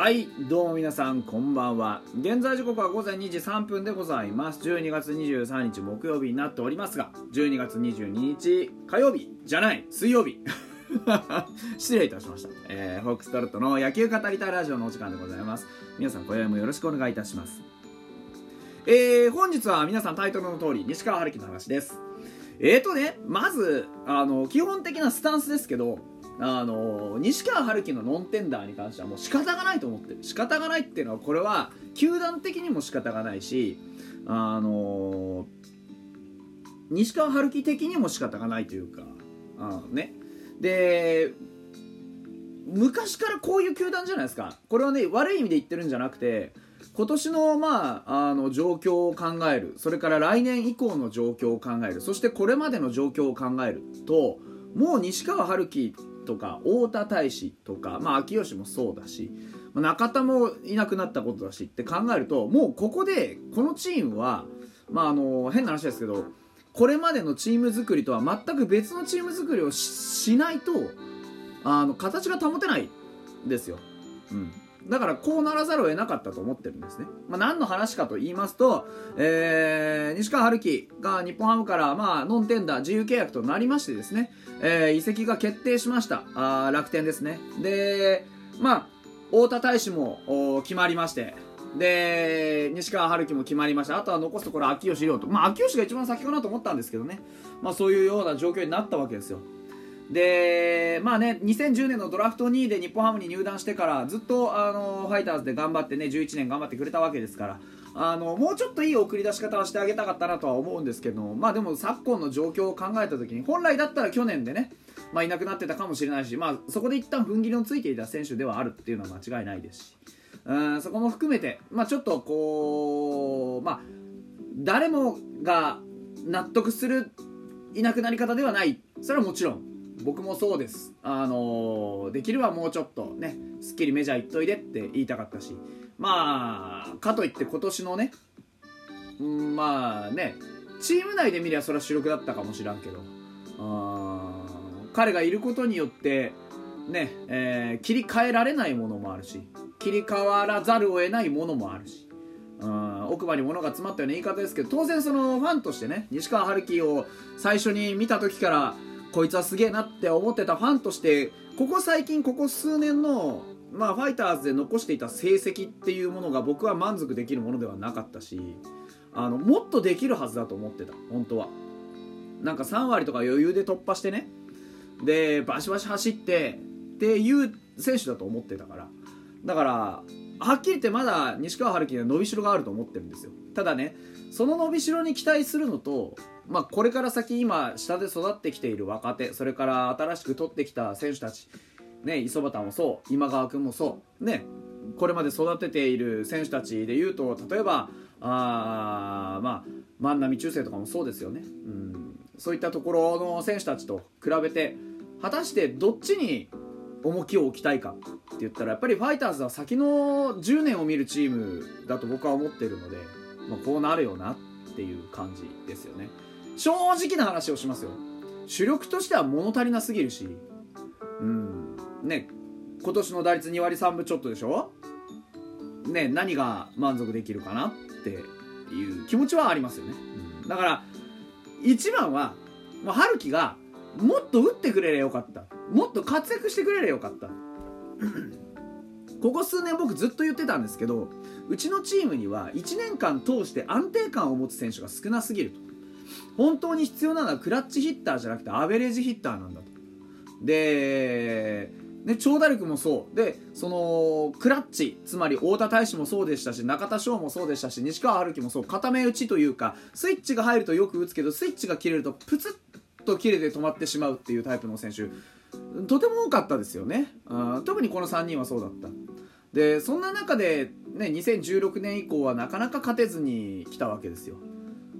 はいどうも皆さんこんばんは。現在時刻は午前2時3分でございます。12月23日木曜日になっておりますが12月22日火曜日じゃない水曜日。失礼いたしました、えー、ホークストロットの野球語りたいラジオのお時間でございます。皆さん今宵もよろしくお願いいたします。えー、本日は皆さんタイトルの通り西川春樹の話です。えーとねまずあの基本的なスタンスですけどあの西川春樹のノンテンダーに関してはもう仕方がないと思ってる。仕方がないっていうのはこれは球団的にも仕方がないしあの西川春樹的にも仕方がないというかあね。で昔からこういう球団じゃないですか。これはね悪い意味で言ってるんじゃなくて今年の,、まあ、あの状況を考える。それから来年以降の状況を考える。そしてこれまでの状況を考えるともう西川春樹とか太田大使とか、まあ、秋吉もそうだし中田もいなくなったことだしって考えるともうここでこのチームは、まあ、あの変な話ですけどこれまでのチーム作りとは全く別のチーム作りをしないとあの形が保てないですよ。うんだからこうならざるを得なかったと思ってるんですね。まあ、何の話かと言いますと、えー、西川春樹が日本ハムから、まあ、ノンテンダー自由契約となりましてですね、えー、移籍が決定しました。あ楽天ですね。でまあ太田大使も決まりましてで西川春樹も決まりましたあとは残すところ秋吉亮とまあ秋吉が一番先かなと思ったんですけどね。まあそういうような状況になったわけですよ。でまあね2010年のドラフト2位で日本ハムに入団してからずっとあのファイターズで頑張ってね11年頑張ってくれたわけですからあのもうちょっといい送り出し方はしてあげたかったなとは思うんですけどまあでも昨今の状況を考えた時に本来だったら去年でね、まあ、いなくなってたかもしれないし、まあ、そこで一旦踏ん切りのついていた選手ではあるっていうのは間違いないですしうんそこも含めて、まあ、ちょっとこうまあ誰もが納得するいなくなり方ではない。それはもちろん。僕もそうです。あの、できればもうちょっとねすっきりメジャー行っといでって言いたかったしまあかといって今年のねまあねチーム内で見りゃそれは主力だったかもしらんけど彼がいることによってね、えー、切り替えられないものもあるし切り替わらざるを得ないものもあるしうん奥歯に物が詰まったような言い方ですけど当然そのファンとしてね西川春樹を最初に見た時からこいつはすげえなって思ってたファンとしてここ最近ここ数年のまあ、ファイターズで残していた成績っていうものが僕は満足できるものではなかったしあのもっとできるはずだと思ってた本当は。なんか3割とか余裕で突破してね。でバシバシ走ってっていう選手だと思ってたから。だからはっきり言ってまだ西川春樹には伸びしろがあると思ってるんですよ。ただねその伸びしろに期待するのと、まあ、これから先今下で育ってきている若手それから新しく取ってきた選手たちね、磯端もそう今川君もそうねこれまで育てている選手たちでいうと例えばあまあ万波中世とかもそうですよね、うん、そういったところの選手たちと比べて果たしてどっちに重きを置きたいか。って言ったらやっぱりファイターズは先の10年を見るチームだと僕は思ってるので、まあ、こうなるよなっていう感じですよね。正直な話をしますよ。主力としては物足りなすぎるしうんね今年の打率2割3分ちょっとでしょ？ね何が満足できるかなっていう気持ちはありますよね、うん、だから一番はもう春樹がもっと打ってくれりゃよかった。もっと活躍してくれりゃよかった。ここ数年僕ずっと言ってたんですけどうちのチームには1年間通して安定感を持つ選手が少なすぎると。本当に必要なのはクラッチヒッターじゃなくてアベレージヒッターなんだと。でで長打力もそう。でそのクラッチつまり太田大使もそうでしたし中田翔もそうでしたし西川春樹もそう。固め打ちというかスイッチが入るとよく打つけどスイッチが切れるとプツッと切れて止まってしまうっていうタイプの選手。とても多かったですよね。あ特にこの3人はそうだった。でそんな中で、ね、2016年以降はなかなか勝てずに来たわけですよ。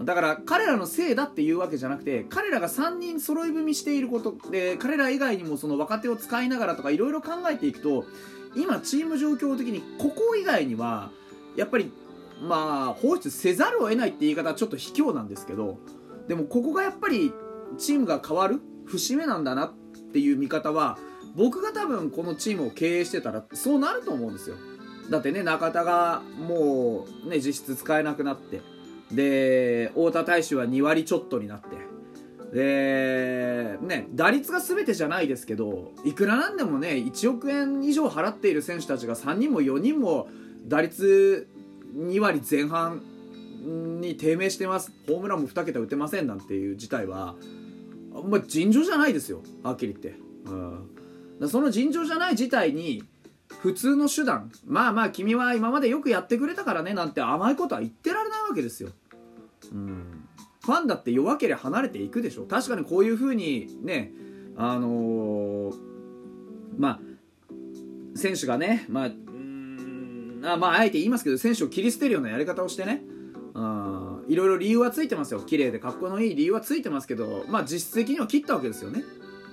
だから彼らのせいだっていうわけじゃなくて彼らが3人揃い踏みしていることで彼ら以外にもその若手を使いながらとかいろいろ考えていくと今チーム状況的にここ以外にはやっぱりまあ放出せざるを得ないって言い方はちょっと卑怯なんですけどでもここがやっぱりチームが変わる節目なんだなってっていう見方は僕が多分このチームを経営してたらそうなると思うんですよ。だってね中田がもうね実質使えなくなってで太田大使は2割ちょっとになってでね打率が全てじゃないですけどいくらなんでもね1億円以上払っている選手たちが3人も4人も打率2割前半に低迷してます。ホームランも2桁打てませんなんていう事態は、ま、尋常じゃないですよ。はっきり言って、うん、その尋常じゃない事態に普通の手段まあまあ君は今までよくやってくれたからねなんて甘いことは言ってられないわけですよ、うん、ファンだって弱ければ離れていくでしょ。確かにこういうふうにねあのー、まあ選手がねまああまああえて言いますけど選手を切り捨てるようなやり方をしてねいろいろ理由はついてますよ。綺麗で格好のいい理由はついてますけどまあ実質的には切ったわけですよね、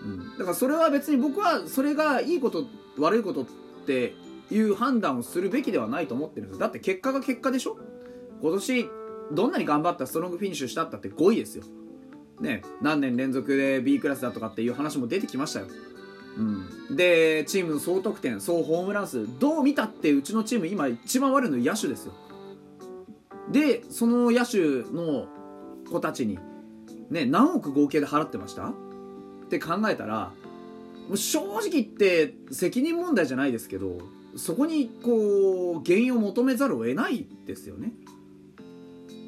うん、だからそれは別に僕はそれがいいこと悪いことっていう判断をするべきではないと思ってるんです。だって結果が結果でしょ。今年どんなに頑張ったストロングフィニッシュしたったって5位ですよ。ね。何年連続で B クラスだとかっていう話も出てきましたよ。うん、でチームの総得点総ホームラン数どう見たってうちのチーム今一番悪いの野手ですよ。でその野手の子たちにね何億合計で払ってました？って考えたら正直言って責任問題じゃないですけどそこにこう原因を求めざるを得ないですよね。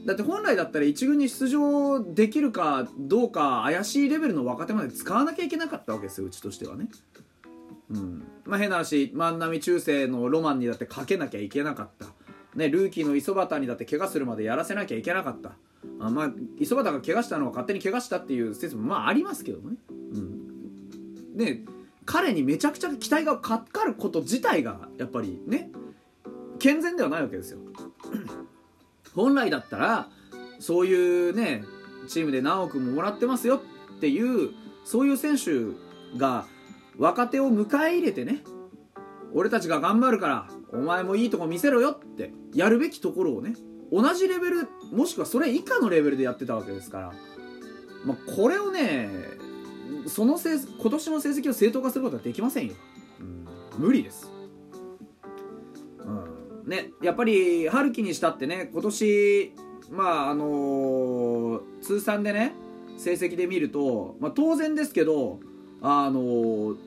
だって本来だったら1軍に出場できるかどうか怪しいレベルの若手まで使わなきゃいけなかったわけですようちとしてはね。うん。まあ、変な話万波中世のロマンにだってかけなきゃいけなかった、ね、ルーキーの磯端にだって怪我するまでやらせなきゃいけなかったあ、まあ、磯端が怪我したのは勝手に怪我したっていう説もまあありますけどね。うん、で彼にめちゃくちゃ期待がかかること自体がやっぱりね健全ではないわけですよ。本来だったらそういうねチームで何億ももらってますよっていうそういう選手が若手を迎え入れてね俺たちが頑張るからお前もいいとこ見せろよってやるべきところをね同じレベルもしくはそれ以下のレベルでやってたわけですから、まあ、これをねそのせ今年の成績を正当化することはできませんよ、うん、無理です。うん。ねやっぱり春樹にしたってね今年まああのー、通算でね成績で見ると、まあ、当然ですけどあのー、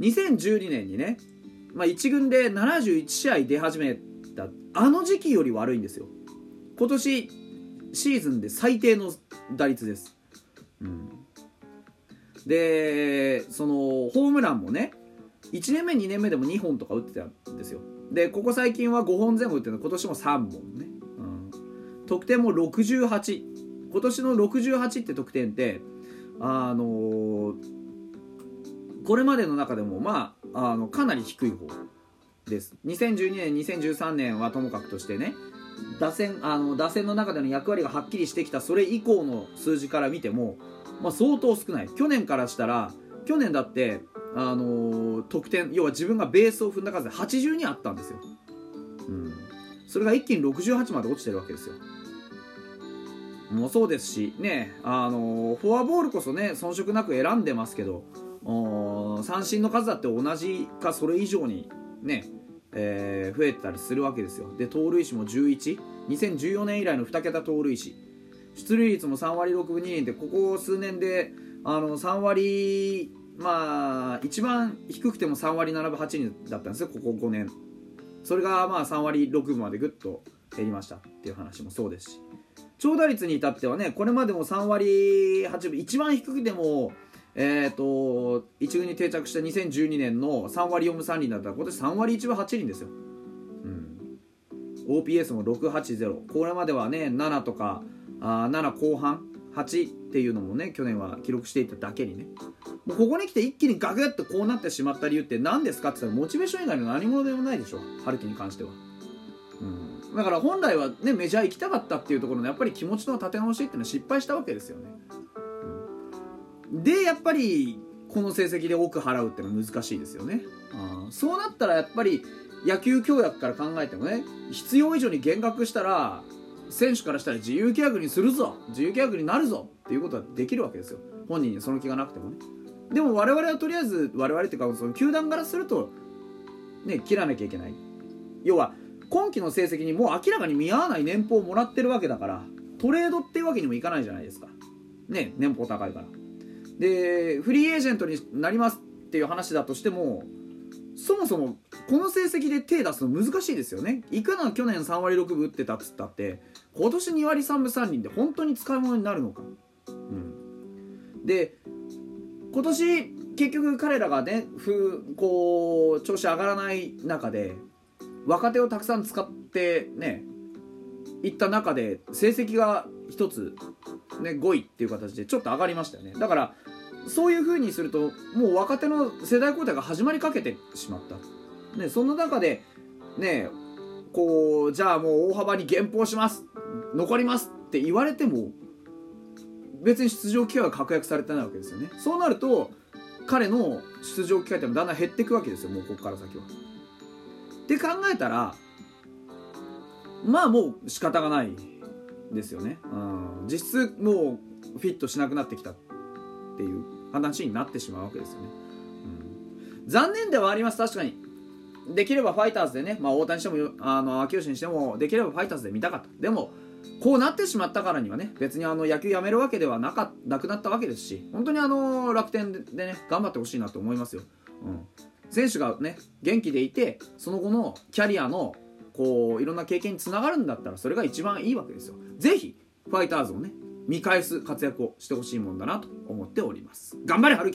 2012年にね、まあ、1軍で71試合出始めたあの時期より悪いんですよ。今年シーズンで最低の打率です、うん、でそのホームランもね1年目2年目でも2本とか打ってたんですよ。でここ最近は5本前後打ってるの今年も3本ね、うん、得点も68今年の68って得点ってあのー、これまでの中でもまああのかなり低い方です。2012年2013年はともかくとしてね打線あの打線の中での役割がはっきりしてきたそれ以降の数字から見ても、まあ、相当少ない。去年からしたら去年だってあの、得点要は自分がベースを踏んだ数で82あったんですよ、うん、それが一気に68まで落ちてるわけですよ。もうそうですしねあの、フォアボールこそね遜色なく選んでますけど三振の数だって同じかそれ以上にね、えー、増えたりするわけですよ。で盗塁士も112014年以来の2桁盗塁士出塁率も3割6分2厘でここ数年であの3割まあ一番低くても3割7分8厘だったんですよここ5年。それがまあ3割6分までぐっと減りましたっていう話もそうですし。長打率に至ってはねこれまでも3割8分一番低くてもえ、ー、と1軍に定着した2012年の3割4分3厘だったら今年3割1分8厘ですよ、うん、OPS も680これまではね7とかあ7後半8っていうのもね去年は記録していただけにね。もうここに来て一気にガクッとこうなってしまった理由って何ですかって言ったらモチベーション以外の何者でもないでしょ春樹に関しては、うん、だから本来はねメジャー行きたかったっていうところのやっぱり気持ちの立て直しっていうのは失敗したわけですよね、でやっぱりこの成績で多く払うってのは難しいですよね。あそうなったらやっぱり野球協約から考えてもね必要以上に減額したら選手からしたら自由契約にするぞ自由契約になるぞっていうことはできるわけですよ。本人にその気がなくてもね。でも我々はとりあえず我々っていうかその球団からするとね切らなきゃいけない。要は今期の成績にもう明らかに見合わない年俸をもらってるわけだからトレードっていうわけにもいかないじゃないですか。ね年俸高いから。でフリーエージェントになりますっていう話だとしてもそもそもこの成績で手出すの難しいですよね。いくら去年3割6分打ってたっつったって今年2割3分3厘で本当に使い物になるのか、うん、で今年結局彼らがねふこう調子上がらない中で若手をたくさん使ってねいった中で成績が一つ、ね、5位っていう形でちょっと上がりましたよね。だからそういうふうにするともう若手の世代交代が始まりかけてしまった、ね、その中でねこうじゃあもう大幅に減俸します。残りますって言われても別に出場機会は確約されてないわけですよね。そうなると彼の出場機会ってもだんだん減っていくわけですよもうここから先は。って考えたらまあもう仕方がない。ですよね、うん、実質もうフィットしなくなってきたっていう話になってしまうわけですよね、うん、残念ではあります。確かに。できればファイターズでね、まあ、大谷してもあの秋吉にしてもできればファイターズで見たかった。でもこうなってしまったからにはね別にあの野球やめるわけではなかなくなったわけですし本当にあの楽天でね頑張ってほしいなと思いますよ、うん、選手がね元気でいてその後のキャリアのこういろんな経験につながるんだったらそれが一番いいわけですよ。ぜひファイターズをね見返す活躍をしてほしいもんだなと思っております。頑張れ春